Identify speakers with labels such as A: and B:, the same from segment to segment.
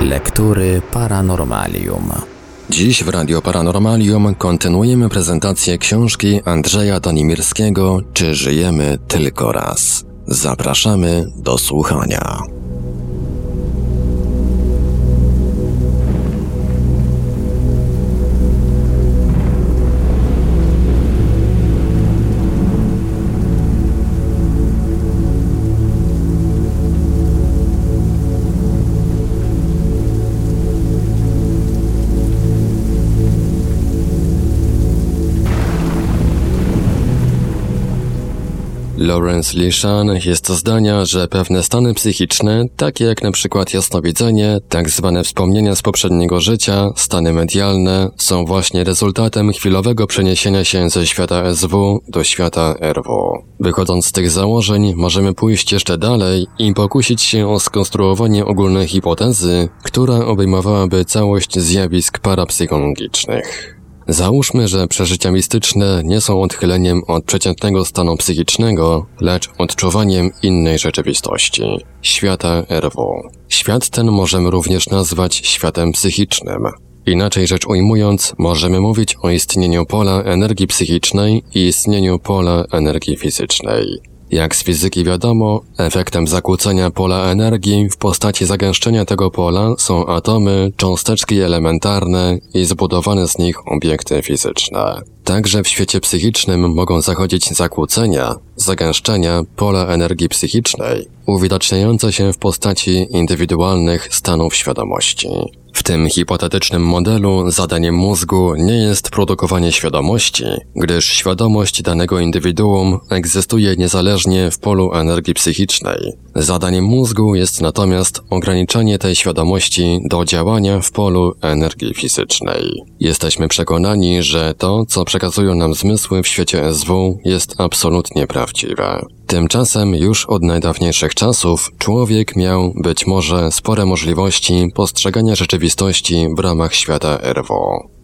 A: Lektury Paranormalium.
B: Dziś w Radio Paranormalium kontynuujemy prezentację książki Andrzeja Donimirskiego Czy żyjemy tylko raz? Zapraszamy do słuchania. Lawrence Lishan jest zdania, że pewne stany psychiczne, takie jak na przykład jasnowidzenie, tak zwane wspomnienia z poprzedniego życia, stany medialne, są właśnie rezultatem chwilowego przeniesienia się ze świata SW do świata RW. Wychodząc z tych założeń, możemy pójść jeszcze dalej i pokusić się o skonstruowanie ogólnej hipotezy, która obejmowałaby całość zjawisk parapsychologicznych. Załóżmy, że przeżycia mistyczne nie są odchyleniem od przeciętnego stanu psychicznego, lecz odczuwaniem innej rzeczywistości świata RW. Świat ten możemy również nazwać światem psychicznym. Inaczej rzecz ujmując, możemy mówić o istnieniu pola energii psychicznej i istnieniu pola energii fizycznej. Jak z fizyki wiadomo, efektem zakłócenia pola energii w postaci zagęszczenia tego pola są atomy, cząsteczki elementarne i zbudowane z nich obiekty fizyczne. Także w świecie psychicznym mogą zachodzić zakłócenia, zagęszczenia pola energii psychicznej, uwidaczniające się w postaci indywidualnych stanów świadomości. W tym hipotetycznym modelu zadaniem mózgu nie jest produkowanie świadomości, gdyż świadomość danego indywiduum egzystuje niezależnie w polu energii psychicznej. Zadaniem mózgu jest natomiast ograniczanie tej świadomości do działania w polu energii fizycznej. Jesteśmy przekonani, że to, co przekazują nam zmysły w świecie SW, jest absolutnie prawdziwe. Tymczasem już od najdawniejszych czasów człowiek miał być może spore możliwości postrzegania rzeczywistości w ramach świata RW.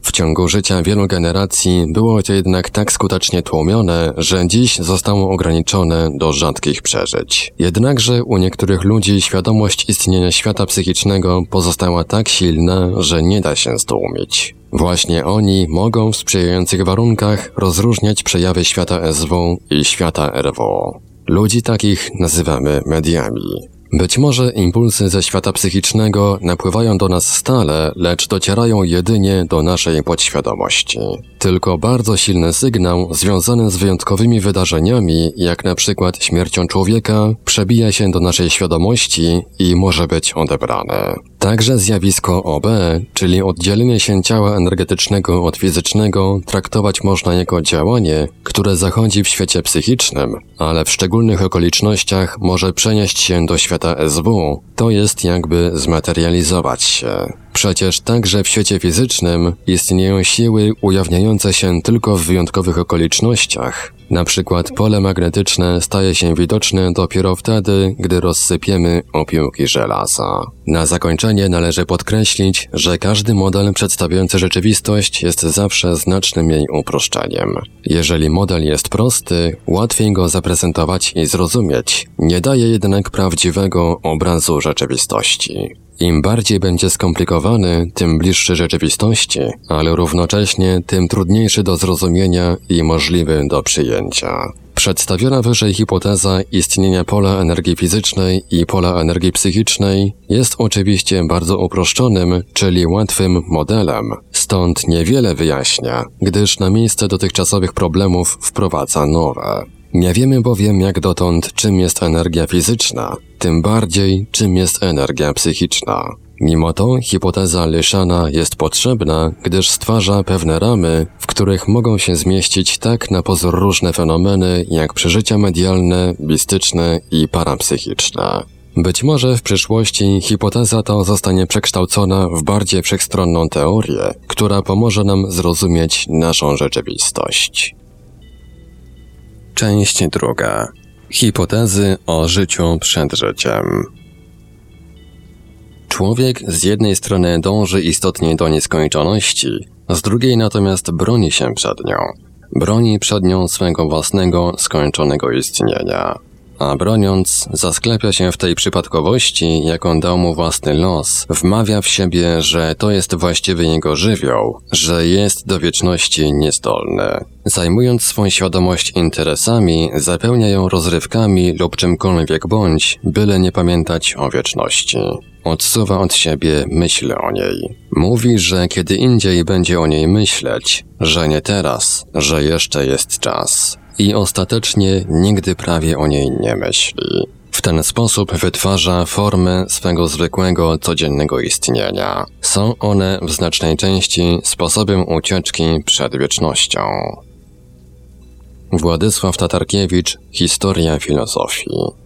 B: W ciągu życia wielu generacji było to jednak tak skutecznie tłumione, że dziś zostało ograniczone do rzadkich przeżyć. Jednakże u niektórych ludzi świadomość istnienia świata psychicznego pozostała tak silna, że nie da się stłumić. Właśnie oni mogą w sprzyjających warunkach rozróżniać przejawy świata SW i świata RW. Ludzi takich nazywamy mediami. Być może impulsy ze świata psychicznego napływają do nas stale, lecz docierają jedynie do naszej podświadomości. Tylko bardzo silny sygnał związany z wyjątkowymi wydarzeniami, jak na przykład śmiercią człowieka, przebija się do naszej świadomości i może być odebrane. Także zjawisko OB, czyli oddzielenie się ciała energetycznego od fizycznego, traktować można jako działanie, które zachodzi w świecie psychicznym, ale w szczególnych okolicznościach może przenieść się do świata SW, to jest jakby zmaterializować się. Przecież także w świecie fizycznym istnieją siły ujawniające się tylko w wyjątkowych okolicznościach. Na przykład pole magnetyczne staje się widoczne dopiero wtedy, gdy rozsypiemy opiłki żelaza. Na zakończenie należy podkreślić, że każdy model przedstawiający rzeczywistość jest zawsze znacznym jej uproszczeniem. Jeżeli model jest prosty, łatwiej go zaprezentować i zrozumieć, nie daje jednak prawdziwego obrazu rzeczywistości. Im bardziej będzie skomplikowany, tym bliższy rzeczywistości, ale równocześnie tym trudniejszy do zrozumienia i możliwy do przyjęcia. Przedstawiona wyżej hipoteza istnienia pola energii fizycznej i pola energii psychicznej jest oczywiście bardzo uproszczonym, czyli łatwym modelem, stąd niewiele wyjaśnia, gdyż na miejsce dotychczasowych problemów wprowadza nowe. Nie wiemy bowiem jak dotąd, czym jest energia fizyczna, tym bardziej czym jest energia psychiczna. Mimo to hipoteza Lyszana jest potrzebna, gdyż stwarza pewne ramy, w których mogą się zmieścić tak na pozór różne fenomeny jak przeżycia medialne, mistyczne i parapsychiczne. Być może w przyszłości hipoteza ta zostanie przekształcona w bardziej wszechstronną teorię, która pomoże nam zrozumieć naszą rzeczywistość. Część druga. Hipotezy o życiu przed życiem. Człowiek z jednej strony dąży istotnie do nieskończoności, z drugiej natomiast broni się przed nią. Broni przed nią swego własnego, skończonego istnienia. A broniąc, zasklepia się w tej przypadkowości, jaką dał mu własny los, wmawia w siebie, że to jest właściwy jego żywioł, że jest do wieczności niezdolny. Zajmując swą świadomość interesami, zapełnia ją rozrywkami lub czymkolwiek bądź, byle nie pamiętać o wieczności. Odsuwa od siebie myśl o niej. Mówi, że kiedy indziej będzie o niej myśleć, że nie teraz, że jeszcze jest czas. I ostatecznie nigdy prawie o niej nie myśli. W ten sposób wytwarza formę swego zwykłego, codziennego istnienia. Są one w znacznej części sposobem ucieczki przed wiecznością. Władysław Tatarkiewicz Historia filozofii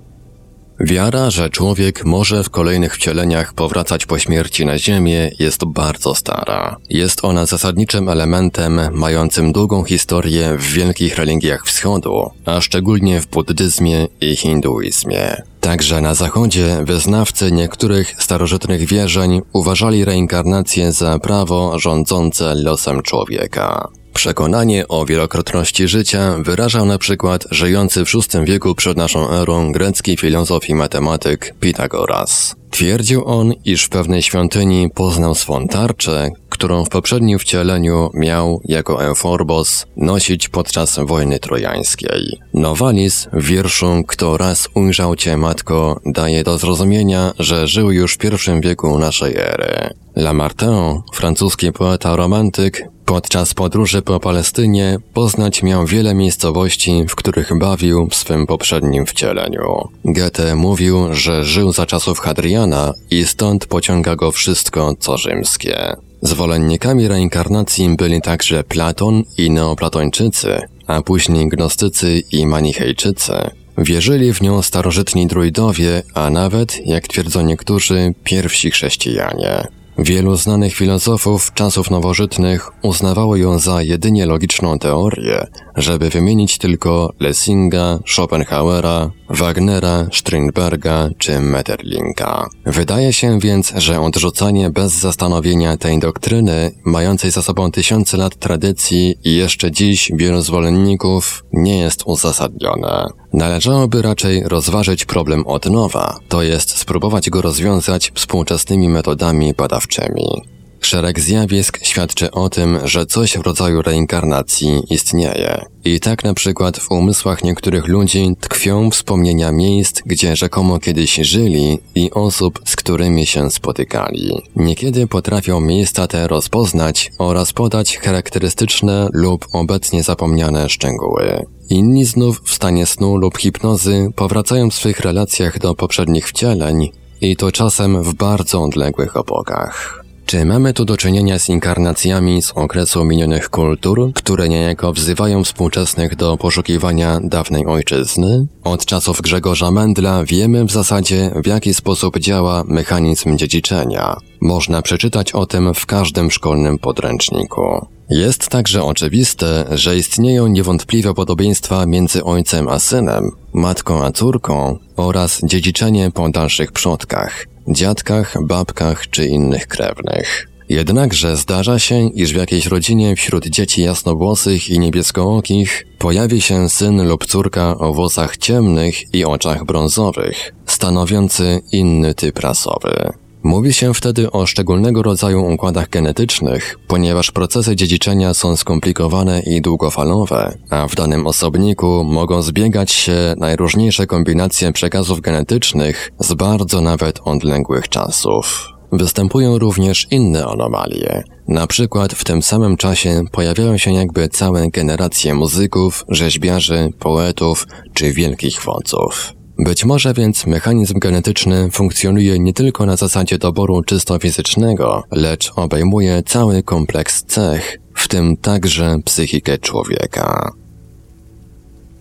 B: Wiara, że człowiek może w kolejnych wcieleniach powracać po śmierci na Ziemię, jest bardzo stara. Jest ona zasadniczym elementem mającym długą historię w wielkich religiach wschodu, a szczególnie w buddyzmie i hinduizmie. Także na Zachodzie wyznawcy niektórych starożytnych wierzeń uważali reinkarnację za prawo rządzące losem człowieka. Przekonanie o wielokrotności życia wyrażał na przykład żyjący w VI wieku przed naszą erą grecki filozof i matematyk Pitagoras. Twierdził on, iż w pewnej świątyni poznał swą tarczę, którą w poprzednim wcieleniu miał jako Euforbos nosić podczas wojny trojańskiej. Nowalis w wierszu Kto raz ujrzał cię, matko, daje do zrozumienia, że żył już w pierwszym wieku naszej ery. Lamartine, francuski poeta romantyk, Podczas podróży po Palestynie poznać miał wiele miejscowości, w których bawił w swym poprzednim wcieleniu. Goethe mówił, że żył za czasów Hadriana i stąd pociąga go wszystko, co rzymskie. Zwolennikami reinkarnacji byli także Platon i neoplatończycy, a później gnostycy i manichejczycy. Wierzyli w nią starożytni druidowie, a nawet, jak twierdzą niektórzy, pierwsi chrześcijanie. Wielu znanych filozofów czasów nowożytnych uznawało ją za jedynie logiczną teorię, żeby wymienić tylko Lessinga, Schopenhauera, Wagnera, Strindberga czy Metterlinka. Wydaje się więc, że odrzucanie bez zastanowienia tej doktryny, mającej za sobą tysiące lat tradycji i jeszcze dziś wielu zwolenników, nie jest uzasadnione. Należałoby raczej rozważyć problem od nowa, to jest spróbować go rozwiązać współczesnymi metodami badawczymi. Szereg zjawisk świadczy o tym, że coś w rodzaju reinkarnacji istnieje. I tak na przykład w umysłach niektórych ludzi tkwią wspomnienia miejsc, gdzie rzekomo kiedyś żyli i osób, z którymi się spotykali. Niekiedy potrafią miejsca te rozpoznać oraz podać charakterystyczne lub obecnie zapomniane szczegóły. Inni znów w stanie snu lub hipnozy powracają w swych relacjach do poprzednich wcieleń i to czasem w bardzo odległych opokach. Czy mamy tu do czynienia z inkarnacjami z okresu minionych kultur, które niejako wzywają współczesnych do poszukiwania dawnej ojczyzny? Od czasów Grzegorza Mendla wiemy w zasadzie, w jaki sposób działa mechanizm dziedziczenia. Można przeczytać o tym w każdym szkolnym podręczniku. Jest także oczywiste, że istnieją niewątpliwe podobieństwa między ojcem a synem, matką a córką oraz dziedziczenie po dalszych przodkach dziadkach, babkach czy innych krewnych. Jednakże zdarza się, iż w jakiejś rodzinie wśród dzieci jasnowłosych i niebieskookich pojawi się syn lub córka o włosach ciemnych i oczach brązowych, stanowiący inny typ rasowy. Mówi się wtedy o szczególnego rodzaju układach genetycznych, ponieważ procesy dziedziczenia są skomplikowane i długofalowe, a w danym osobniku mogą zbiegać się najróżniejsze kombinacje przekazów genetycznych z bardzo nawet odległych czasów. Występują również inne anomalie. Na przykład w tym samym czasie pojawiają się jakby całe generacje muzyków, rzeźbiarzy, poetów czy wielkich wodzów. Być może więc mechanizm genetyczny funkcjonuje nie tylko na zasadzie doboru czysto fizycznego, lecz obejmuje cały kompleks cech, w tym także psychikę człowieka.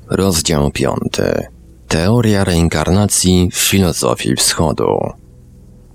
B: Rozdział 5. Teoria reinkarnacji w filozofii wschodu.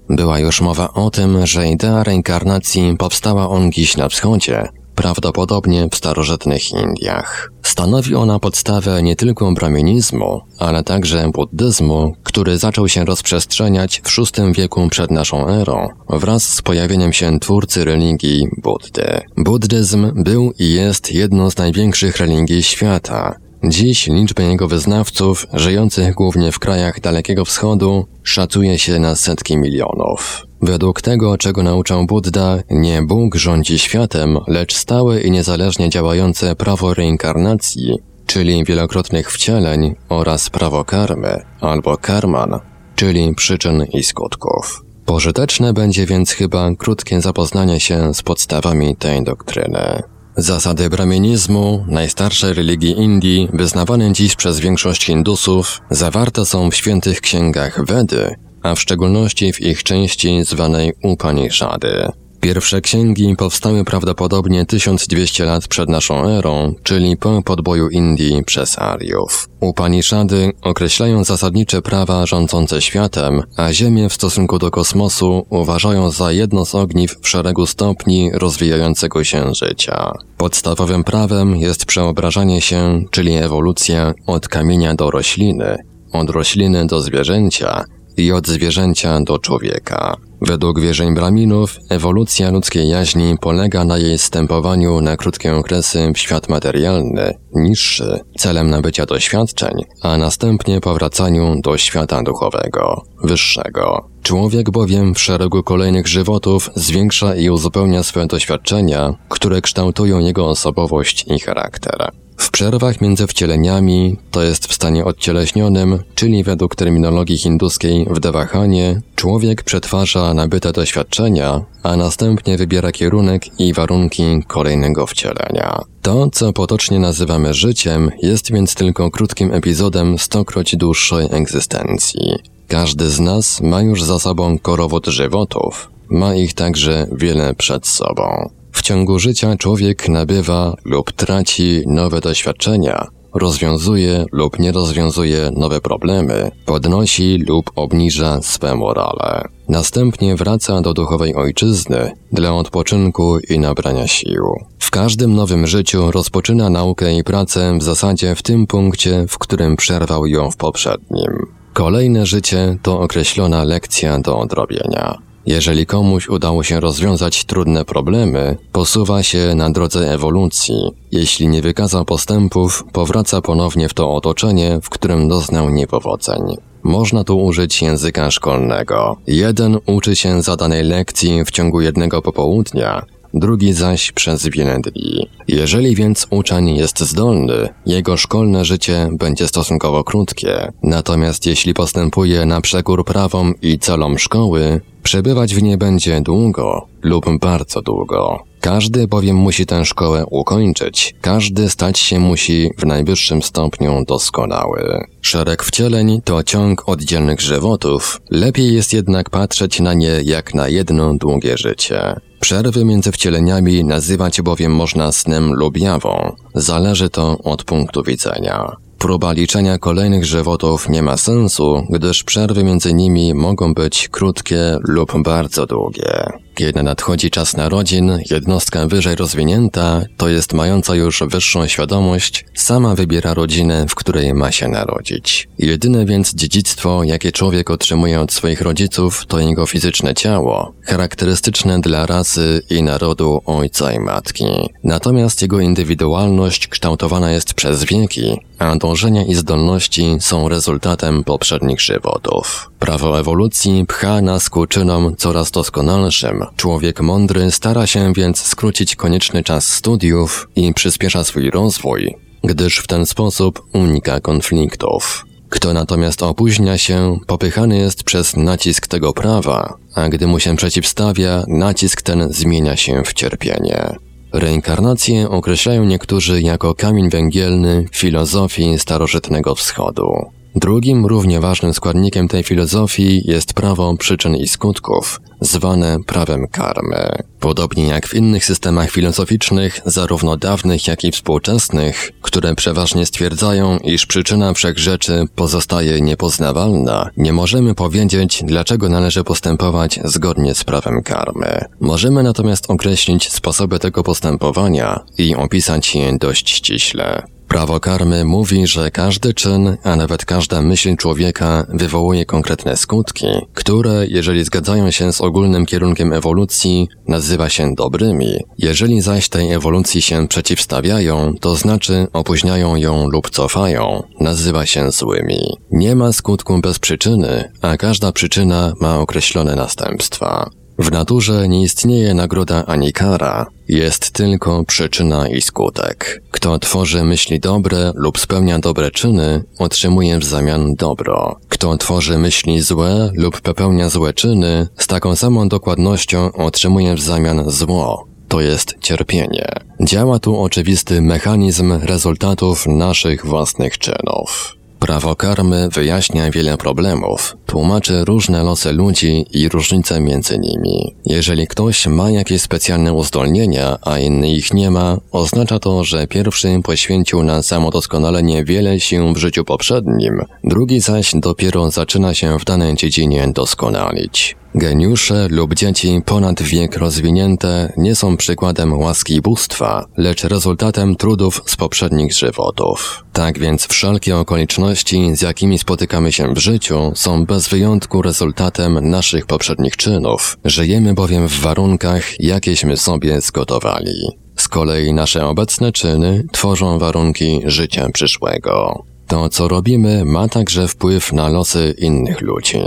B: Była już mowa o tym, że idea reinkarnacji powstała on dziś na wschodzie, prawdopodobnie w starożytnych Indiach. Stanowi ona podstawę nie tylko brahminizmu, ale także buddyzmu, który zaczął się rozprzestrzeniać w VI wieku przed naszą erą, wraz z pojawieniem się twórcy religii Buddy. Buddyzm był i jest jedną z największych religii świata, Dziś liczbę jego wyznawców, żyjących głównie w krajach Dalekiego Wschodu, szacuje się na setki milionów. Według tego, czego nauczał Buddha, nie Bóg rządzi światem, lecz stałe i niezależnie działające prawo reinkarnacji, czyli wielokrotnych wcieleń oraz prawo karmy, albo karman, czyli przyczyn i skutków. Pożyteczne będzie więc chyba krótkie zapoznanie się z podstawami tej doktryny. Zasady brahminizmu, najstarszej religii Indii, wyznawane dziś przez większość Hindusów, zawarte są w świętych księgach Wedy, a w szczególności w ich części zwanej Upanishady. Pierwsze księgi powstały prawdopodobnie 1200 lat przed naszą erą, czyli po podboju Indii przez Ariów. Upanishady określają zasadnicze prawa rządzące światem, a Ziemię w stosunku do kosmosu uważają za jedno z ogniw w szeregu stopni rozwijającego się życia. Podstawowym prawem jest przeobrażanie się, czyli ewolucja od kamienia do rośliny, od rośliny do zwierzęcia i od zwierzęcia do człowieka. Według wierzeń Braminów, ewolucja ludzkiej jaźni polega na jej stępowaniu na krótkie okresy w świat materialny, niższy, celem nabycia doświadczeń, a następnie powracaniu do świata duchowego, wyższego. Człowiek bowiem w szeregu kolejnych żywotów zwiększa i uzupełnia swoje doświadczenia, które kształtują jego osobowość i charakter. W przerwach między wcieleniami, to jest w stanie odcieleśnionym, czyli według terminologii hinduskiej w Devahanie, człowiek przetwarza nabyte doświadczenia, a następnie wybiera kierunek i warunki kolejnego wcielenia. To, co potocznie nazywamy życiem, jest więc tylko krótkim epizodem stokroć dłuższej egzystencji. Każdy z nas ma już za sobą korowód żywotów, ma ich także wiele przed sobą. W ciągu życia człowiek nabywa lub traci nowe doświadczenia, rozwiązuje lub nie rozwiązuje nowe problemy, podnosi lub obniża swe morale. Następnie wraca do duchowej ojczyzny dla odpoczynku i nabrania sił. W każdym nowym życiu rozpoczyna naukę i pracę w zasadzie w tym punkcie, w którym przerwał ją w poprzednim. Kolejne życie to określona lekcja do odrobienia. Jeżeli komuś udało się rozwiązać trudne problemy, posuwa się na drodze ewolucji. Jeśli nie wykazał postępów, powraca ponownie w to otoczenie, w którym doznał niepowodzeń. Można tu użyć języka szkolnego. Jeden uczy się zadanej lekcji w ciągu jednego popołudnia, drugi zaś przez wiele dni. Jeżeli więc uczeń jest zdolny, jego szkolne życie będzie stosunkowo krótkie, natomiast jeśli postępuje na przekór prawom i celom szkoły, przebywać w nie będzie długo lub bardzo długo. Każdy bowiem musi tę szkołę ukończyć, każdy stać się musi w najwyższym stopniu doskonały. Szereg wcieleń to ciąg oddzielnych żywotów, lepiej jest jednak patrzeć na nie jak na jedno długie życie. Przerwy między wcieleniami nazywać bowiem można snem lub jawą. Zależy to od punktu widzenia. Próba liczenia kolejnych żywotów nie ma sensu, gdyż przerwy między nimi mogą być krótkie lub bardzo długie. Kiedy nadchodzi czas narodzin, jednostka wyżej rozwinięta, to jest mająca już wyższą świadomość, sama wybiera rodzinę, w której ma się narodzić. Jedyne więc dziedzictwo, jakie człowiek otrzymuje od swoich rodziców, to jego fizyczne ciało, charakterystyczne dla rasy i narodu ojca i matki. Natomiast jego indywidualność kształtowana jest przez wieki, a dążenia i zdolności są rezultatem poprzednich żywotów. Prawo ewolucji pcha nas ku czynom coraz doskonalszym. Człowiek mądry stara się więc skrócić konieczny czas studiów i przyspiesza swój rozwój, gdyż w ten sposób unika konfliktów. Kto natomiast opóźnia się, popychany jest przez nacisk tego prawa, a gdy mu się przeciwstawia, nacisk ten zmienia się w cierpienie. Reinkarnację określają niektórzy jako kamień węgielny filozofii starożytnego wschodu. Drugim równie ważnym składnikiem tej filozofii jest prawo przyczyn i skutków, zwane prawem karmy. Podobnie jak w innych systemach filozoficznych, zarówno dawnych, jak i współczesnych, które przeważnie stwierdzają, iż przyczyna wszechrzeczy pozostaje niepoznawalna, nie możemy powiedzieć, dlaczego należy postępować zgodnie z prawem karmy. Możemy natomiast określić sposoby tego postępowania i opisać je dość ściśle. Prawo karmy mówi, że każdy czyn, a nawet każda myśl człowieka wywołuje konkretne skutki, które, jeżeli zgadzają się z ogólnym kierunkiem ewolucji, nazywa się dobrymi. Jeżeli zaś tej ewolucji się przeciwstawiają, to znaczy opóźniają ją lub cofają, nazywa się złymi. Nie ma skutku bez przyczyny, a każda przyczyna ma określone następstwa. W naturze nie istnieje nagroda ani kara, jest tylko przyczyna i skutek. Kto tworzy myśli dobre lub spełnia dobre czyny, otrzymuje w zamian dobro. Kto tworzy myśli złe lub popełnia złe czyny, z taką samą dokładnością otrzymuje w zamian zło, to jest cierpienie. Działa tu oczywisty mechanizm rezultatów naszych własnych czynów. Prawo karmy wyjaśnia wiele problemów, tłumaczy różne losy ludzi i różnice między nimi. Jeżeli ktoś ma jakieś specjalne uzdolnienia, a inny ich nie ma, oznacza to, że pierwszy poświęcił na samodoskonalenie wiele sił w życiu poprzednim, drugi zaś dopiero zaczyna się w danej dziedzinie doskonalić. Geniusze lub dzieci ponad wiek rozwinięte nie są przykładem łaski bóstwa, lecz rezultatem trudów z poprzednich żywotów. Tak więc wszelkie okoliczności, z jakimi spotykamy się w życiu, są bez wyjątku rezultatem naszych poprzednich czynów. Żyjemy bowiem w warunkach, jakieśmy sobie zgotowali. Z kolei nasze obecne czyny tworzą warunki życia przyszłego. To, co robimy, ma także wpływ na losy innych ludzi.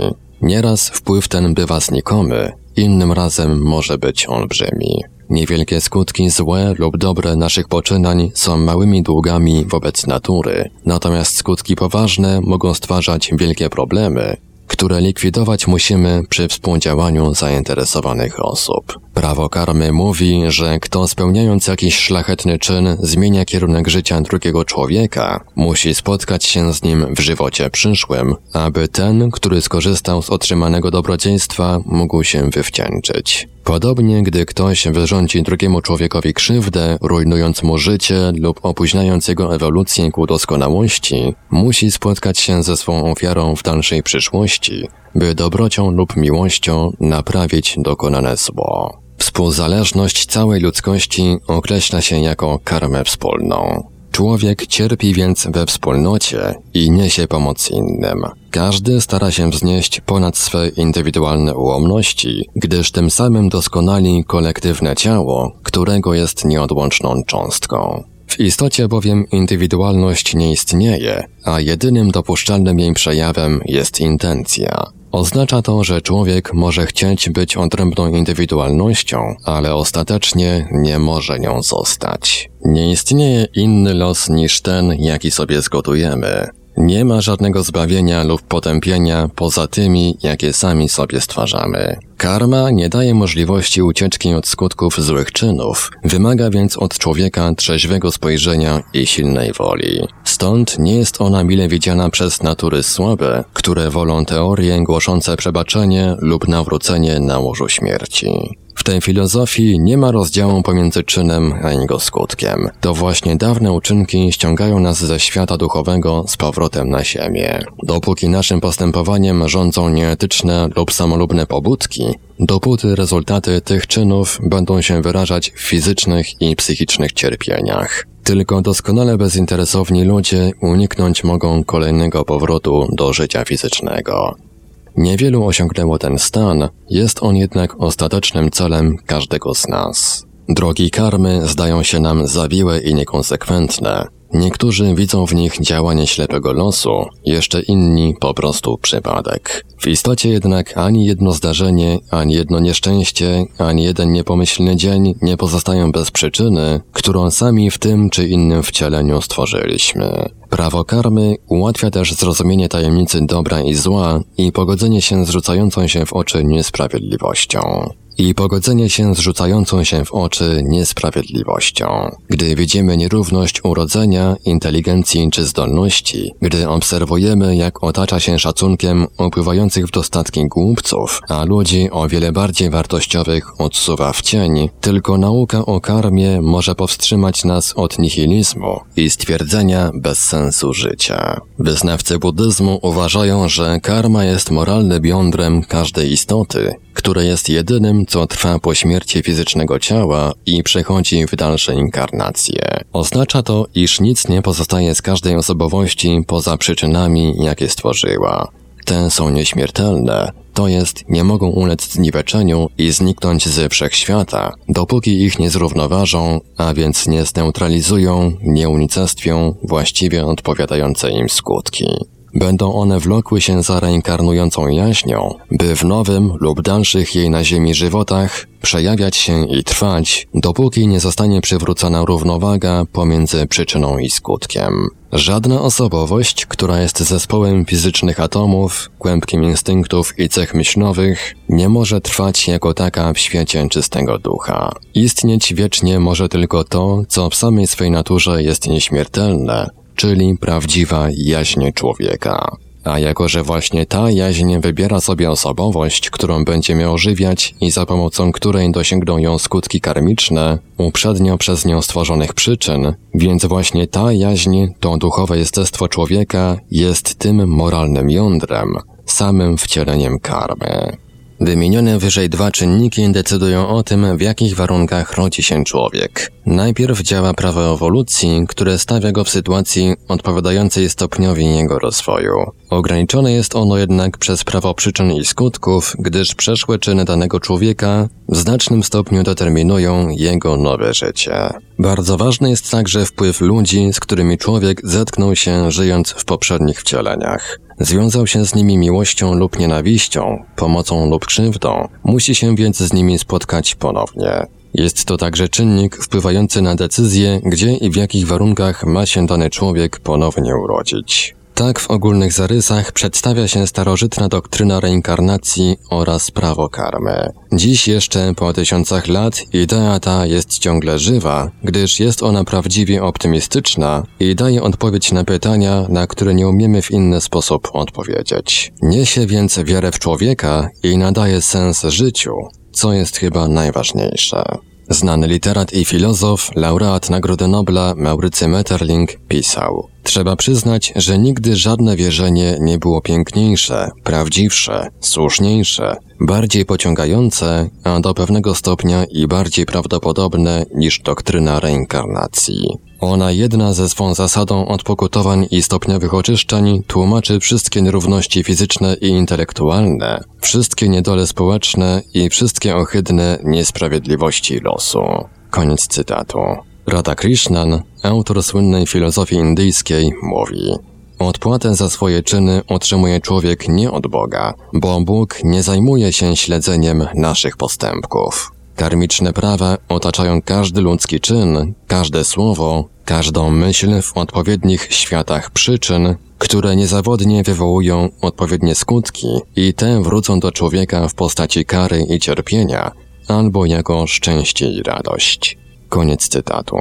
B: Nieraz wpływ ten bywa znikomy, innym razem może być olbrzymi. Niewielkie skutki złe lub dobre naszych poczynań są małymi długami wobec natury, natomiast skutki poważne mogą stwarzać wielkie problemy, które likwidować musimy przy współdziałaniu zainteresowanych osób. Prawo karmy mówi, że kto spełniając jakiś szlachetny czyn zmienia kierunek życia drugiego człowieka, musi spotkać się z nim w żywocie przyszłym, aby ten, który skorzystał z otrzymanego dobrodziejstwa, mógł się wywdzięczyć. Podobnie, gdy ktoś wyrządzi drugiemu człowiekowi krzywdę, rujnując mu życie lub opóźniając jego ewolucję ku doskonałości, musi spotkać się ze swą ofiarą w dalszej przyszłości, by dobrocią lub miłością naprawić dokonane zło. Współzależność całej ludzkości określa się jako karmę wspólną. Człowiek cierpi więc we wspólnocie i niesie pomoc innym. Każdy stara się wznieść ponad swe indywidualne ułomności, gdyż tym samym doskonali kolektywne ciało, którego jest nieodłączną cząstką. W istocie bowiem indywidualność nie istnieje, a jedynym dopuszczalnym jej przejawem jest intencja. Oznacza to, że człowiek może chcieć być odrębną indywidualnością, ale ostatecznie nie może nią zostać. Nie istnieje inny los niż ten, jaki sobie zgotujemy. Nie ma żadnego zbawienia lub potępienia poza tymi, jakie sami sobie stwarzamy. Karma nie daje możliwości ucieczki od skutków złych czynów, wymaga więc od człowieka trzeźwego spojrzenia i silnej woli. Stąd nie jest ona mile widziana przez natury słabe, które wolą teorie głoszące przebaczenie lub nawrócenie na łożu śmierci. W tej filozofii nie ma rozdziału pomiędzy czynem a jego skutkiem. To właśnie dawne uczynki ściągają nas ze świata duchowego z powrotem na ziemię. Dopóki naszym postępowaniem rządzą nieetyczne lub samolubne pobudki, dopóty rezultaty tych czynów będą się wyrażać w fizycznych i psychicznych cierpieniach. Tylko doskonale bezinteresowni ludzie uniknąć mogą kolejnego powrotu do życia fizycznego. Niewielu osiągnęło ten stan, jest on jednak ostatecznym celem każdego z nas. Drogi karmy zdają się nam zawiłe i niekonsekwentne. Niektórzy widzą w nich działanie ślepego losu, jeszcze inni po prostu przypadek. W istocie jednak ani jedno zdarzenie, ani jedno nieszczęście, ani jeden niepomyślny dzień nie pozostają bez przyczyny, którą sami w tym czy innym wcieleniu stworzyliśmy. Prawo karmy ułatwia też zrozumienie tajemnicy dobra i zła i pogodzenie się z rzucającą się w oczy niesprawiedliwością i pogodzenie się z rzucającą się w oczy niesprawiedliwością. Gdy widzimy nierówność urodzenia, inteligencji czy zdolności, gdy obserwujemy, jak otacza się szacunkiem upływających w dostatki głupców, a ludzi o wiele bardziej wartościowych odsuwa w cień, tylko nauka o karmie może powstrzymać nas od nihilizmu i stwierdzenia bez sensu życia. Wyznawcy buddyzmu uważają, że karma jest moralnym jądrem każdej istoty, które jest jedynym, co trwa po śmierci fizycznego ciała i przechodzi w dalsze inkarnacje. Oznacza to, iż nic nie pozostaje z każdej osobowości poza przyczynami, jakie stworzyła. Te są nieśmiertelne, to jest, nie mogą ulec zniweczeniu i zniknąć ze wszechświata, dopóki ich nie zrównoważą, a więc nie zneutralizują, nie unicestwią właściwie odpowiadające im skutki. Będą one wlokły się za reinkarnującą jaźnią, by w nowym lub dalszych jej na ziemi żywotach przejawiać się i trwać, dopóki nie zostanie przywrócona równowaga pomiędzy przyczyną i skutkiem. Żadna osobowość, która jest zespołem fizycznych atomów, kłębkiem instynktów i cech myślowych, nie może trwać jako taka w świecie czystego ducha. Istnieć wiecznie może tylko to, co w samej swej naturze jest nieśmiertelne, czyli prawdziwa jaźń człowieka. A jako, że właśnie ta jaźń wybiera sobie osobowość, którą będzie miał ożywiać i za pomocą której dosięgną ją skutki karmiczne, uprzednio przez nią stworzonych przyczyn, więc właśnie ta jaźń, to duchowe jestestwo człowieka, jest tym moralnym jądrem, samym wcieleniem karmy. Wymienione wyżej dwa czynniki decydują o tym, w jakich warunkach rodzi się człowiek. Najpierw działa prawo ewolucji, które stawia go w sytuacji odpowiadającej stopniowi jego rozwoju. Ograniczone jest ono jednak przez prawo przyczyn i skutków, gdyż przeszłe czyny danego człowieka w znacznym stopniu determinują jego nowe życie. Bardzo ważny jest także wpływ ludzi, z którymi człowiek zetknął się żyjąc w poprzednich wcieleniach. Związał się z nimi miłością lub nienawiścią, pomocą lub krzywdą, musi się więc z nimi spotkać ponownie. Jest to także czynnik wpływający na decyzję, gdzie i w jakich warunkach ma się dany człowiek ponownie urodzić. Tak w ogólnych zarysach przedstawia się starożytna doktryna reinkarnacji oraz prawo karmy. Dziś jeszcze po tysiącach lat idea ta jest ciągle żywa, gdyż jest ona prawdziwie optymistyczna i daje odpowiedź na pytania, na które nie umiemy w inny sposób odpowiedzieć. Niesie więc wiarę w człowieka i nadaje sens życiu, co jest chyba najważniejsze. Znany literat i filozof, laureat Nagrody Nobla Maurycy Metterling pisał Trzeba przyznać, że nigdy żadne wierzenie nie było piękniejsze, prawdziwsze, słuszniejsze, bardziej pociągające, a do pewnego stopnia i bardziej prawdopodobne niż doktryna reinkarnacji. Ona jedna ze swą zasadą odpokutowań i stopniowych oczyszczeń tłumaczy wszystkie nierówności fizyczne i intelektualne, wszystkie niedole społeczne i wszystkie ohydne niesprawiedliwości losu. Koniec cytatu. Radha Krishnan, autor słynnej filozofii indyjskiej, mówi Odpłatę za swoje czyny otrzymuje człowiek nie od Boga, bo Bóg nie zajmuje się śledzeniem naszych postępków. Karmiczne prawa otaczają każdy ludzki czyn, każde słowo, każdą myśl w odpowiednich światach przyczyn, które niezawodnie wywołują odpowiednie skutki i te wrócą do człowieka w postaci kary i cierpienia, albo jako szczęście i radość. Koniec cytatu.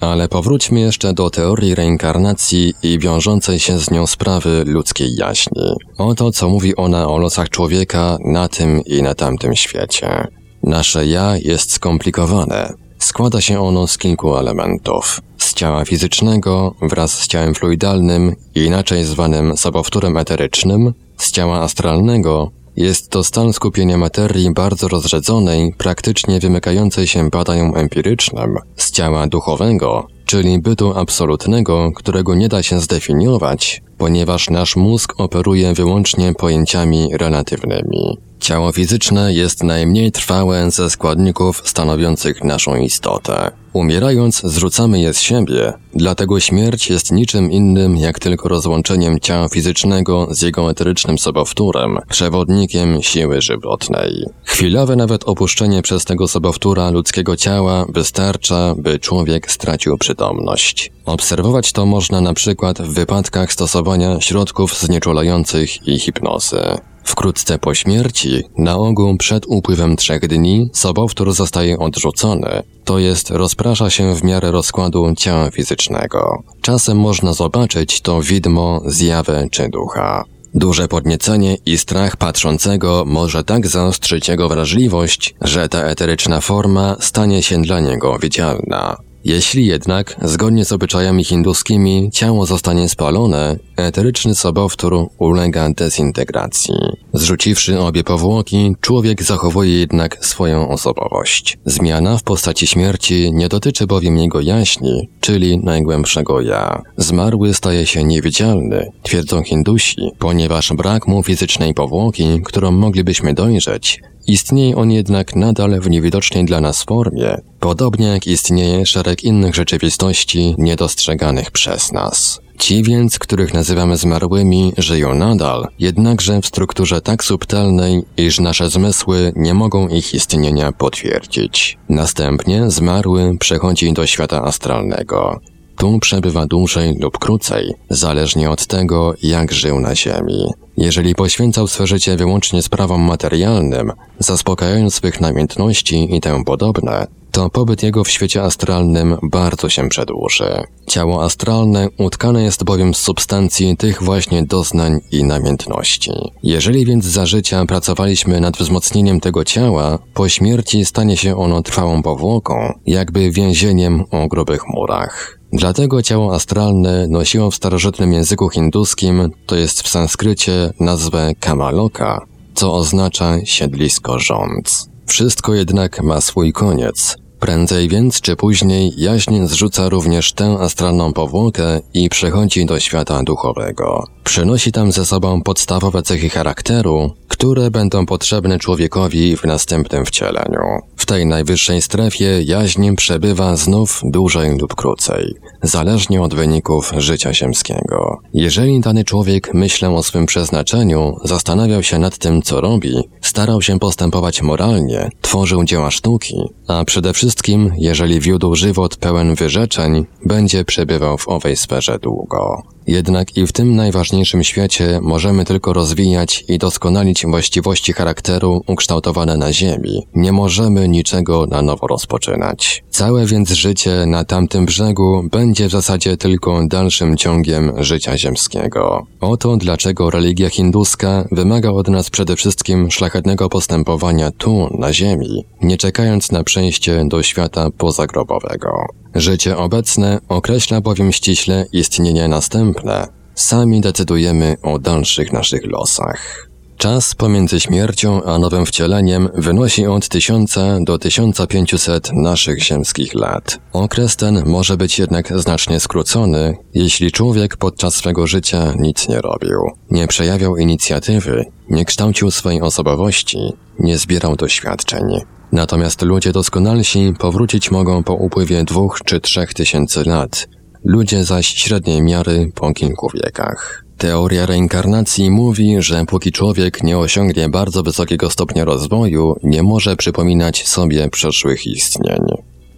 B: Ale powróćmy jeszcze do teorii reinkarnacji i wiążącej się z nią sprawy ludzkiej jaźni. Oto co mówi ona o losach człowieka na tym i na tamtym świecie. Nasze ja jest skomplikowane. Składa się ono z kilku elementów. Z ciała fizycznego wraz z ciałem fluidalnym, inaczej zwanym sobowtórem eterycznym, z ciała astralnego jest to stan skupienia materii bardzo rozrzedzonej, praktycznie wymykającej się badaniom empirycznym, z ciała duchowego, czyli bytu absolutnego, którego nie da się zdefiniować, ponieważ nasz mózg operuje wyłącznie pojęciami relatywnymi. Ciało fizyczne jest najmniej trwałe ze składników stanowiących naszą istotę. Umierając, zrzucamy je z siebie, dlatego śmierć jest niczym innym jak tylko rozłączeniem ciała fizycznego z jego eterycznym sobowtórem, przewodnikiem siły żywotnej. Chwilowe nawet opuszczenie przez tego sobowtóra ludzkiego ciała wystarcza, by człowiek stracił przytomność. Obserwować to można na przykład w wypadkach stosowania środków znieczulających i hipnozy. Wkrótce po śmierci, na ogół przed upływem trzech dni, sobowtór zostaje odrzucony, to jest rozprasza się w miarę rozkładu ciała fizycznego. Czasem można zobaczyć to widmo, zjawę czy ducha. Duże podniecenie i strach patrzącego może tak zaostrzyć jego wrażliwość, że ta eteryczna forma stanie się dla niego widzialna. Jeśli jednak, zgodnie z obyczajami hinduskimi, ciało zostanie spalone, eteryczny sobowtór ulega dezintegracji. Zrzuciwszy obie powłoki, człowiek zachowuje jednak swoją osobowość. Zmiana w postaci śmierci nie dotyczy bowiem jego jaźni, czyli najgłębszego ja. Zmarły staje się niewidzialny, twierdzą Hindusi, ponieważ brak mu fizycznej powłoki, którą moglibyśmy dojrzeć, Istnieje on jednak nadal w niewidocznej dla nas formie, podobnie jak istnieje szereg innych rzeczywistości niedostrzeganych przez nas. Ci więc, których nazywamy zmarłymi, żyją nadal, jednakże w strukturze tak subtelnej, iż nasze zmysły nie mogą ich istnienia potwierdzić. Następnie zmarły przechodzi do świata astralnego. Tu przebywa dłużej lub krócej, zależnie od tego, jak żył na Ziemi. Jeżeli poświęcał swe życie wyłącznie sprawom materialnym, zaspokajając swych namiętności i temu podobne, to pobyt jego w świecie astralnym bardzo się przedłuży. Ciało astralne utkane jest bowiem z substancji tych właśnie doznań i namiętności. Jeżeli więc za życia pracowaliśmy nad wzmocnieniem tego ciała, po śmierci stanie się ono trwałą powłoką, jakby więzieniem o grubych murach. Dlatego ciało astralne nosiło w starożytnym języku hinduskim, to jest w sanskrycie, nazwę Kamaloka, co oznacza siedlisko rządz. Wszystko jednak ma swój koniec. Prędzej więc czy później jaźń zrzuca również tę astralną powłokę i przechodzi do świata duchowego. Przynosi tam ze sobą podstawowe cechy charakteru, które będą potrzebne człowiekowi w następnym wcieleniu. W tej najwyższej strefie jaźń przebywa znów dłużej lub krócej, zależnie od wyników życia ziemskiego. Jeżeli dany człowiek myślał o swym przeznaczeniu, zastanawiał się nad tym, co robi, starał się postępować moralnie, tworzył dzieła sztuki, a przede wszystkim, jeżeli wiódł żywot pełen wyrzeczeń, będzie przebywał w owej sferze długo. Jednak i w tym najważniejszym świecie możemy tylko rozwijać i doskonalić właściwości charakteru ukształtowane na Ziemi. Nie możemy niczego na nowo rozpoczynać. Całe więc życie na tamtym brzegu będzie w zasadzie tylko dalszym ciągiem życia ziemskiego. Oto dlaczego religia hinduska wymaga od nas przede wszystkim szlachetnego postępowania tu, na Ziemi, nie czekając na przejście do świata pozagrobowego. Życie obecne określa bowiem ściśle istnienie następne. Sami decydujemy o dalszych naszych losach. Czas pomiędzy śmiercią a nowym wcieleniem wynosi od 1000 do 1500 naszych ziemskich lat. Okres ten może być jednak znacznie skrócony, jeśli człowiek podczas swego życia nic nie robił, nie przejawiał inicjatywy, nie kształcił swojej osobowości, nie zbierał doświadczeń. Natomiast ludzie doskonalsi powrócić mogą po upływie dwóch czy trzech tysięcy lat, ludzie zaś średniej miary po kilku wiekach. Teoria reinkarnacji mówi, że póki człowiek nie osiągnie bardzo wysokiego stopnia rozwoju, nie może przypominać sobie przeszłych istnień.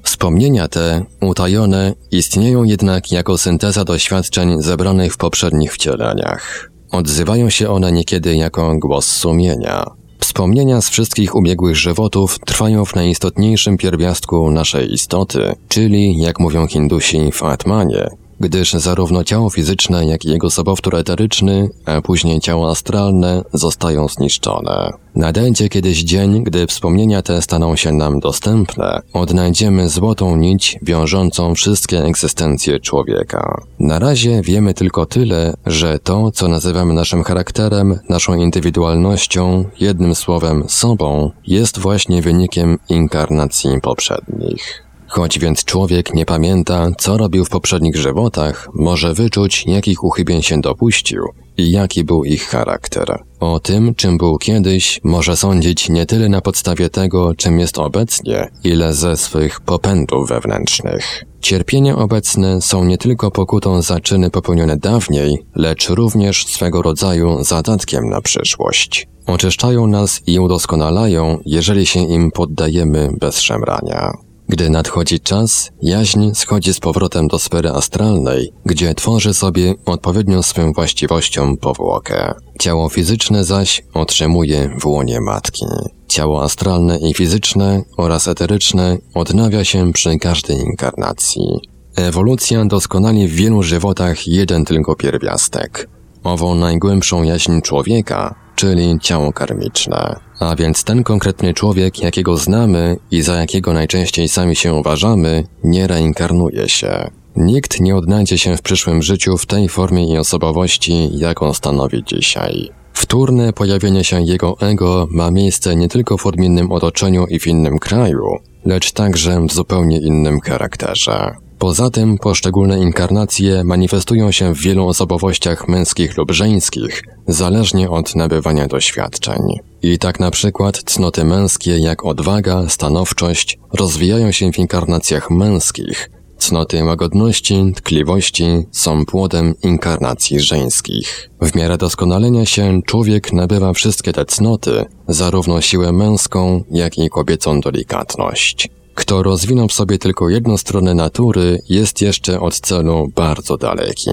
B: Wspomnienia te, utajone, istnieją jednak jako synteza doświadczeń zebranych w poprzednich wcieleniach. Odzywają się one niekiedy jako głos sumienia. Wspomnienia z wszystkich ubiegłych żywotów trwają w najistotniejszym pierwiastku naszej istoty, czyli, jak mówią Hindusi, w Atmanie, gdyż zarówno ciało fizyczne, jak i jego sobowtór eteryczny, a później ciało astralne zostają zniszczone. Nadejdzie kiedyś dzień, gdy wspomnienia te staną się nam dostępne. Odnajdziemy złotą nić wiążącą wszystkie egzystencje człowieka. Na razie wiemy tylko tyle, że to, co nazywamy naszym charakterem, naszą indywidualnością, jednym słowem sobą, jest właśnie wynikiem inkarnacji poprzednich. Choć więc człowiek nie pamięta, co robił w poprzednich żywotach, może wyczuć, jakich uchybień się dopuścił i jaki był ich charakter. O tym, czym był kiedyś, może sądzić nie tyle na podstawie tego, czym jest obecnie, ile ze swych popędów wewnętrznych. Cierpienia obecne są nie tylko pokutą za czyny popełnione dawniej, lecz również swego rodzaju zadatkiem na przyszłość. Oczyszczają nas i udoskonalają, jeżeli się im poddajemy bez szemrania. Gdy nadchodzi czas, jaźń schodzi z powrotem do sfery astralnej, gdzie tworzy sobie odpowiednią swym właściwościom powłokę. Ciało fizyczne zaś otrzymuje w łonie matki. Ciało astralne i fizyczne oraz eteryczne odnawia się przy każdej inkarnacji. Ewolucja doskonali w wielu żywotach jeden tylko pierwiastek. Ową najgłębszą jaźń człowieka, czyli ciało karmiczne. A więc ten konkretny człowiek, jakiego znamy i za jakiego najczęściej sami się uważamy, nie reinkarnuje się. Nikt nie odnajdzie się w przyszłym życiu w tej formie i osobowości, jaką stanowi dzisiaj. Wtórne pojawienie się jego ego ma miejsce nie tylko w odmiennym otoczeniu i w innym kraju, lecz także w zupełnie innym charakterze. Poza tym poszczególne inkarnacje manifestują się w wielu osobowościach męskich lub żeńskich, zależnie od nabywania doświadczeń. I tak na przykład cnoty męskie jak odwaga, stanowczość rozwijają się w inkarnacjach męskich, Cnoty łagodności, tkliwości są płodem inkarnacji żeńskich. W miarę doskonalenia się człowiek nabywa wszystkie te cnoty, zarówno siłę męską, jak i kobiecą delikatność. Kto rozwinął w sobie tylko jedną stronę natury, jest jeszcze od celu bardzo daleki.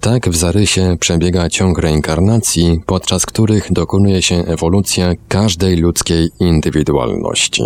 B: Tak w zarysie przebiega ciąg reinkarnacji, podczas których dokonuje się ewolucja każdej ludzkiej indywidualności.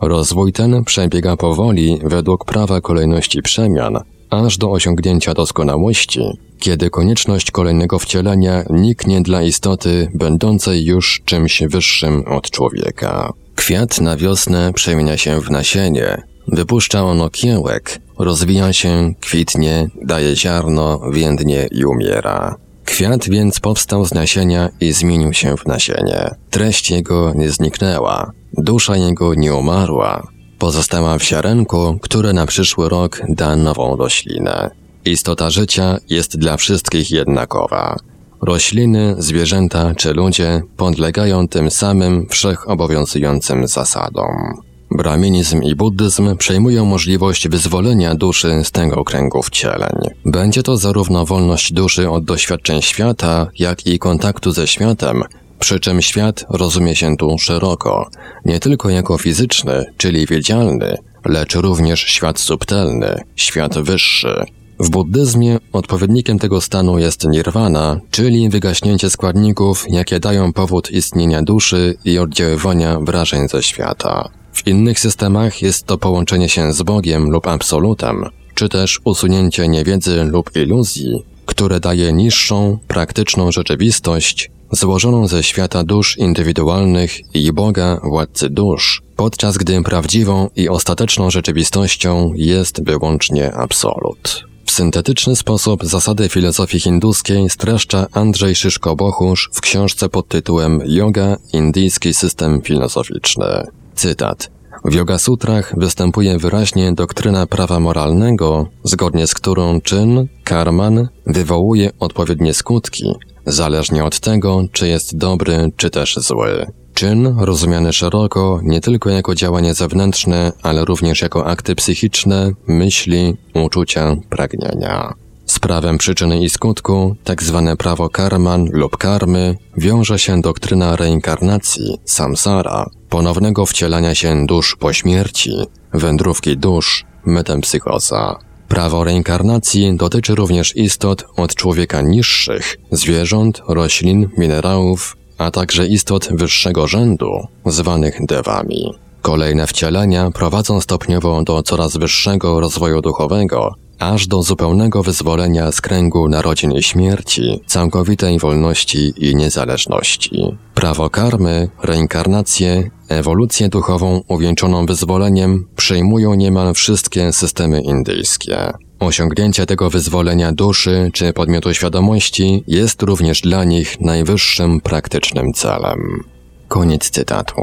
B: Rozwój ten przebiega powoli według prawa kolejności przemian, aż do osiągnięcia doskonałości, kiedy konieczność kolejnego wcielenia niknie dla istoty będącej już czymś wyższym od człowieka. Kwiat na wiosnę przemienia się w nasienie, wypuszcza ono kiełek, rozwija się, kwitnie, daje ziarno, więdnie i umiera. Kwiat więc powstał z nasienia i zmienił się w nasienie. Treść jego nie zniknęła, dusza jego nie umarła. Pozostała w ziarenku, które na przyszły rok da nową roślinę. Istota życia jest dla wszystkich jednakowa. Rośliny, zwierzęta czy ludzie podlegają tym samym wszechobowiązującym zasadom. Brahminizm i buddyzm przejmują możliwość wyzwolenia duszy z tego kręgu wcieleń. Będzie to zarówno wolność duszy od doświadczeń świata, jak i kontaktu ze światem, przy czym świat rozumie się tu szeroko, nie tylko jako fizyczny, czyli widzialny, lecz również świat subtelny, świat wyższy. W buddyzmie odpowiednikiem tego stanu jest nirwana, czyli wygaśnięcie składników, jakie dają powód istnienia duszy i oddziaływania wrażeń ze świata. W innych systemach jest to połączenie się z Bogiem lub Absolutem, czy też usunięcie niewiedzy lub iluzji, które daje niższą, praktyczną rzeczywistość, złożoną ze świata dusz indywidualnych i Boga, władcy dusz, podczas gdy prawdziwą i ostateczną rzeczywistością jest wyłącznie absolut. W syntetyczny sposób zasady filozofii hinduskiej streszcza Andrzej Szyszko-Bochusz w książce pod tytułem Yoga – Indyjski system filozoficzny. Cytat. W Yoga Sutrach występuje wyraźnie doktryna prawa moralnego, zgodnie z którą czyn, karman, wywołuje odpowiednie skutki, zależnie od tego, czy jest dobry, czy też zły. Czyn, rozumiany szeroko, nie tylko jako działanie zewnętrzne, ale również jako akty psychiczne, myśli, uczucia, pragnienia. Z prawem przyczyny i skutku, tak zwane prawo karman lub karmy, wiąże się doktryna reinkarnacji, samsara, ponownego wcielania się dusz po śmierci, wędrówki dusz, metempsychoza. Prawo reinkarnacji dotyczy również istot od człowieka niższych, zwierząt, roślin, minerałów, a także istot wyższego rzędu, zwanych dewami. Kolejne wcielenia prowadzą stopniowo do coraz wyższego rozwoju duchowego, aż do zupełnego wyzwolenia z kręgu narodzin i śmierci, całkowitej wolności i niezależności. Prawo karmy, reinkarnację, ewolucję duchową uwieńczoną wyzwoleniem przyjmują niemal wszystkie systemy indyjskie. Osiągnięcie tego wyzwolenia duszy czy podmiotu świadomości jest również dla nich najwyższym praktycznym celem. Koniec cytatu.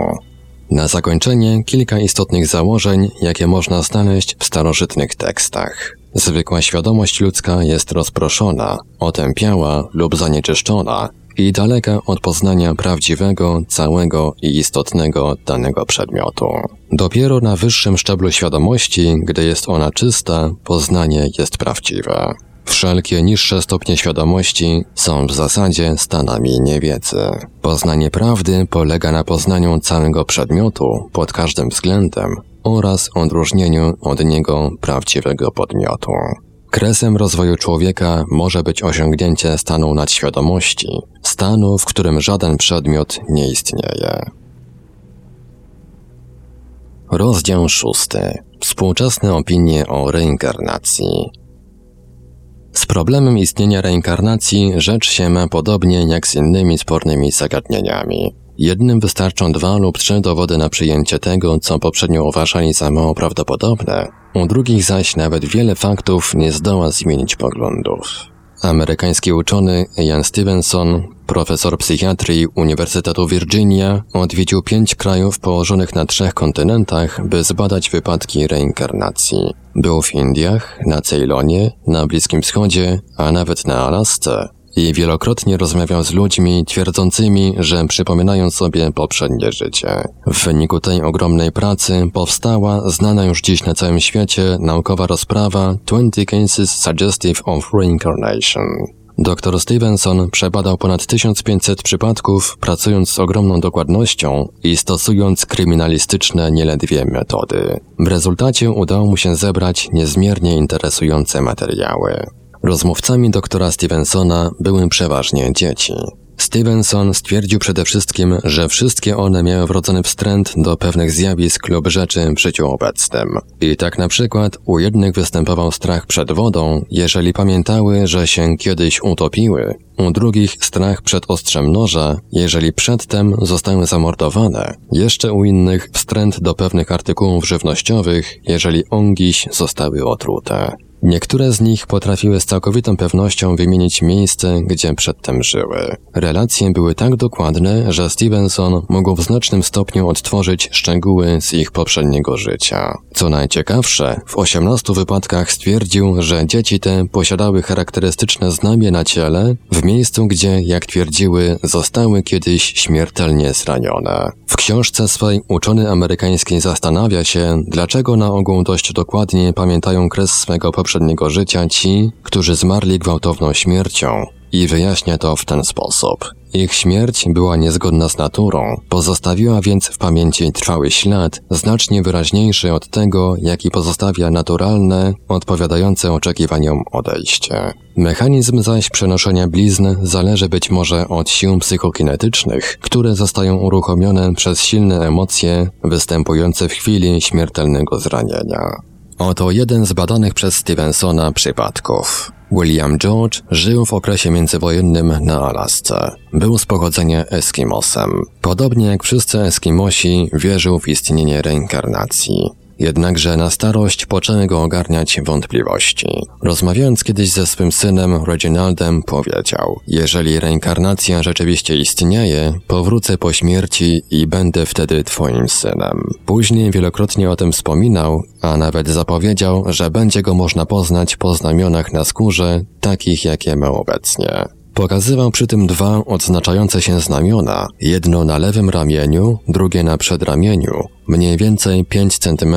B: Na zakończenie kilka istotnych założeń, jakie można znaleźć w starożytnych tekstach. Zwykła świadomość ludzka jest rozproszona, otępiała lub zanieczyszczona i daleka od poznania prawdziwego, całego i istotnego danego przedmiotu. Dopiero na wyższym szczeblu świadomości, gdy jest ona czysta, poznanie jest prawdziwe. Wszelkie niższe stopnie świadomości są w zasadzie stanami niewiedzy. Poznanie prawdy polega na poznaniu całego przedmiotu pod każdym względem oraz odróżnieniu od niego prawdziwego podmiotu. Kresem rozwoju człowieka może być osiągnięcie stanu nadświadomości, stanu, w którym żaden przedmiot nie istnieje. Rozdział szósty. Współczesne opinie o reinkarnacji. Z problemem istnienia reinkarnacji rzecz się ma podobnie jak z innymi spornymi zagadnieniami. Jednym wystarczą dwa lub trzy dowody na przyjęcie tego, co poprzednio uważali za mało prawdopodobne, u drugich zaś nawet wiele faktów nie zdoła zmienić poglądów. Amerykański uczony Ian Stevenson, profesor psychiatrii Uniwersytetu Virginia, odwiedził pięć krajów położonych na trzech kontynentach, by zbadać wypadki reinkarnacji. Był w Indiach, na Ceylonie, na Bliskim Wschodzie, a nawet na Alasce i wielokrotnie rozmawiał z ludźmi twierdzącymi, że przypominają sobie poprzednie życie. W wyniku tej ogromnej pracy powstała znana już dziś na całym świecie naukowa rozprawa 20 Cases Suggestive of Reincarnation. Dr Stevenson przebadał ponad 1500 przypadków, pracując z ogromną dokładnością i stosując kryminalistyczne nieledwie metody. W rezultacie udało mu się zebrać niezmiernie interesujące materiały. Rozmówcami doktora Stevensona były przeważnie dzieci. Stevenson stwierdził przede wszystkim, że wszystkie one miały wrodzony wstręt do pewnych zjawisk lub rzeczy w życiu obecnym. I tak na przykład u jednych występował strach przed wodą, jeżeli pamiętały, że się kiedyś utopiły, u drugich strach przed ostrzem noża, jeżeli przedtem zostały zamordowane, jeszcze u innych wstręt do pewnych artykułów żywnościowych, jeżeli ongiś zostały otrute. Niektóre z nich potrafiły z całkowitą pewnością wymienić miejsce, gdzie przedtem żyły. Relacje były tak dokładne, że Stevenson mógł w znacznym stopniu odtworzyć szczegóły z ich poprzedniego życia. Co najciekawsze, w 18 wypadkach stwierdził, że dzieci te posiadały charakterystyczne znamie na ciele w miejscu, gdzie, jak twierdziły, zostały kiedyś śmiertelnie zranione. W książce swej uczony amerykański zastanawia się, dlaczego na ogół dość dokładnie pamiętają kres swego poprzedniego poprzedniego życia ci, którzy zmarli gwałtowną śmiercią i wyjaśnia to w ten sposób. Ich śmierć była niezgodna z naturą, pozostawiła więc w pamięci trwały ślad, znacznie wyraźniejszy od tego, jaki pozostawia naturalne, odpowiadające oczekiwaniom odejście. Mechanizm zaś przenoszenia blizn zależy być może od sił psychokinetycznych, które zostają uruchomione przez silne emocje występujące w chwili śmiertelnego zranienia. Oto jeden z badanych przez Stevensona przypadków. William George żył w okresie międzywojennym na Alasce. Był z pochodzenia Eskimosem. Podobnie jak wszyscy Eskimosi, wierzył w istnienie reinkarnacji. Jednakże na starość poczęły go ogarniać wątpliwości. Rozmawiając kiedyś ze swym synem Reginaldem powiedział Jeżeli reinkarnacja rzeczywiście istnieje, powrócę po śmierci i będę wtedy twoim synem. Później wielokrotnie o tym wspominał, a nawet zapowiedział, że będzie go można poznać po znamionach na skórze, takich jakie ma obecnie. Pokazywał przy tym dwa odznaczające się znamiona, jedno na lewym ramieniu, drugie na przedramieniu, mniej więcej 5 cm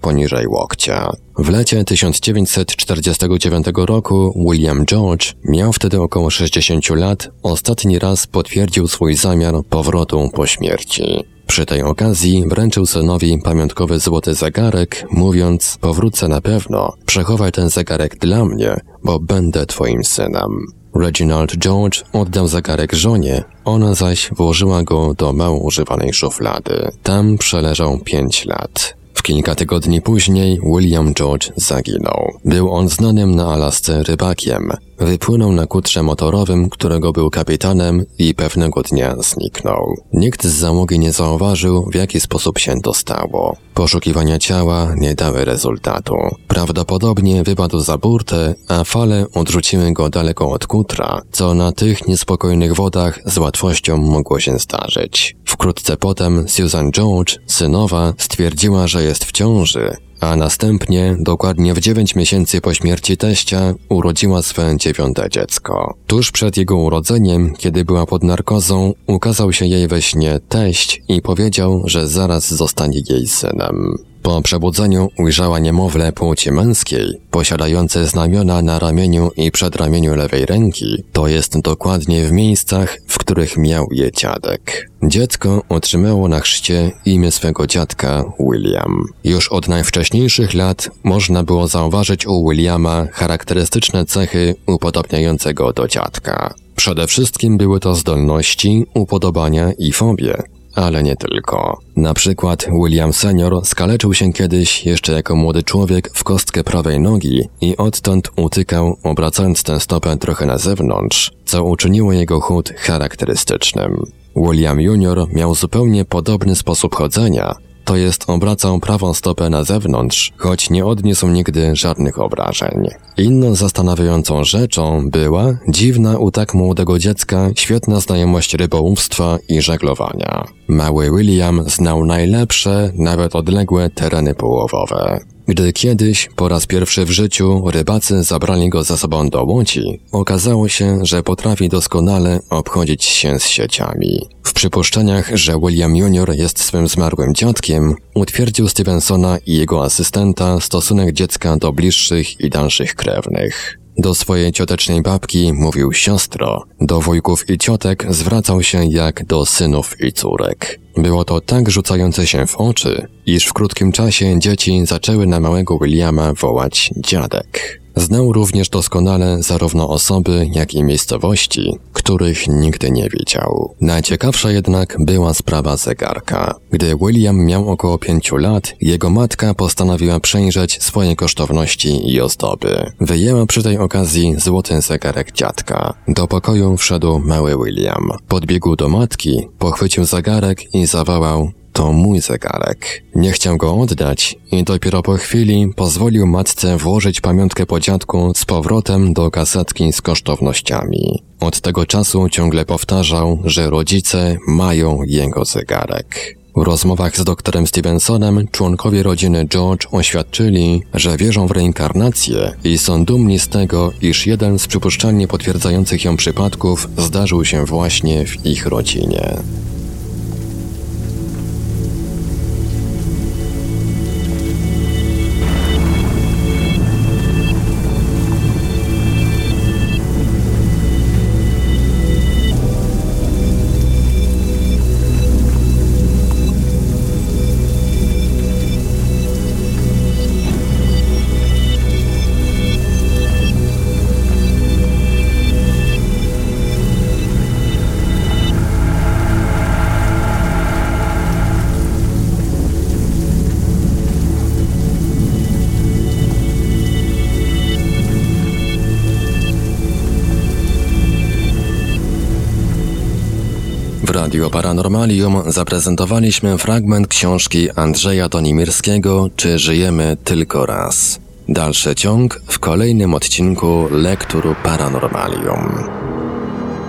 B: poniżej łokcia. W lecie 1949 roku William George miał wtedy około 60 lat, ostatni raz potwierdził swój zamiar powrotu po śmierci. Przy tej okazji wręczył synowi pamiątkowy złoty zegarek, mówiąc: Powrócę na pewno, przechowaj ten zegarek dla mnie, bo będę twoim synem. Reginald George oddał zegarek żonie, ona zaś włożyła go do mało używanej szuflady. Tam przeleżał pięć lat. Kilka tygodni później William George zaginął. Był on znanym na Alasce rybakiem. Wypłynął na kutrze motorowym, którego był kapitanem i pewnego dnia zniknął. Nikt z załogi nie zauważył, w jaki sposób się to stało. Poszukiwania ciała nie dały rezultatu. Prawdopodobnie wypadł za burtę, a fale odrzuciły go daleko od kutra, co na tych niespokojnych wodach z łatwością mogło się zdarzyć. Wkrótce potem Susan George, synowa, stwierdziła, że jest w ciąży, a następnie, dokładnie w dziewięć miesięcy po śmierci teścia, urodziła swe dziewiąte dziecko. Tuż przed jego urodzeniem, kiedy była pod narkozą, ukazał się jej we śnie teść i powiedział, że zaraz zostanie jej synem. Po przebudzeniu ujrzała niemowlę płci męskiej, posiadające znamiona na ramieniu i przedramieniu lewej ręki, to jest dokładnie w miejscach, w których miał je dziadek. Dziecko otrzymało na chrzcie imię swego dziadka William. Już od najwcześniejszych lat można było zauważyć u Williama charakterystyczne cechy upodobniające go do dziadka. Przede wszystkim były to zdolności, upodobania i fobie, ale nie tylko. Na przykład William Senior skaleczył się kiedyś jeszcze jako młody człowiek w kostkę prawej nogi i odtąd utykał, obracając tę stopę trochę na zewnątrz, co uczyniło jego chód charakterystycznym. William Jr. miał zupełnie podobny sposób chodzenia, to jest obracał prawą stopę na zewnątrz, choć nie odniósł nigdy żadnych obrażeń. Inną zastanawiającą rzeczą była dziwna u tak młodego dziecka świetna znajomość rybołówstwa i żeglowania. Mały William znał najlepsze, nawet odległe tereny połowowe. Gdy kiedyś, po raz pierwszy w życiu, rybacy zabrali go za sobą do łodzi, okazało się, że potrafi doskonale obchodzić się z sieciami. W przypuszczeniach, że William Jr. jest swym zmarłym dziadkiem, utwierdził Stevensona i jego asystenta stosunek dziecka do bliższych i dalszych krewnych. Do swojej ciotecznej babki mówił siostro, do wujków i ciotek zwracał się jak do synów i córek. Było to tak rzucające się w oczy, iż w krótkim czasie dzieci zaczęły na małego Williama wołać dziadek. Znał również doskonale zarówno osoby, jak i miejscowości, których nigdy nie widział. Najciekawsza jednak była sprawa zegarka. Gdy William miał około pięciu lat, jego matka postanowiła przejrzeć swoje kosztowności i ozdoby. Wyjęła przy tej okazji złoty zegarek dziadka. Do pokoju wszedł mały William. Podbiegł do matki, pochwycił zegarek i zawołał to mój zegarek. Nie chciał go oddać i dopiero po chwili pozwolił matce włożyć pamiątkę po dziadku z powrotem do kasetki z kosztownościami. Od tego czasu ciągle powtarzał, że rodzice mają jego zegarek. W rozmowach z doktorem Stevensonem członkowie rodziny George oświadczyli, że wierzą w reinkarnację i są dumni z tego, iż jeden z przypuszczalnie potwierdzających ją przypadków zdarzył się właśnie w ich rodzinie. Paranormalium zaprezentowaliśmy fragment książki Andrzeja Tonimirskiego Czy żyjemy tylko raz? Dalszy ciąg w kolejnym odcinku Lektur Paranormalium.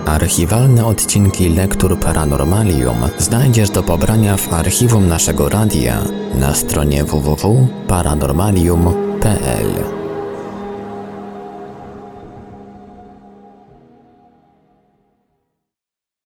A: Archiwalne odcinki Lektur Paranormalium znajdziesz do pobrania w archiwum naszego radia na stronie www.paranormalium.pl.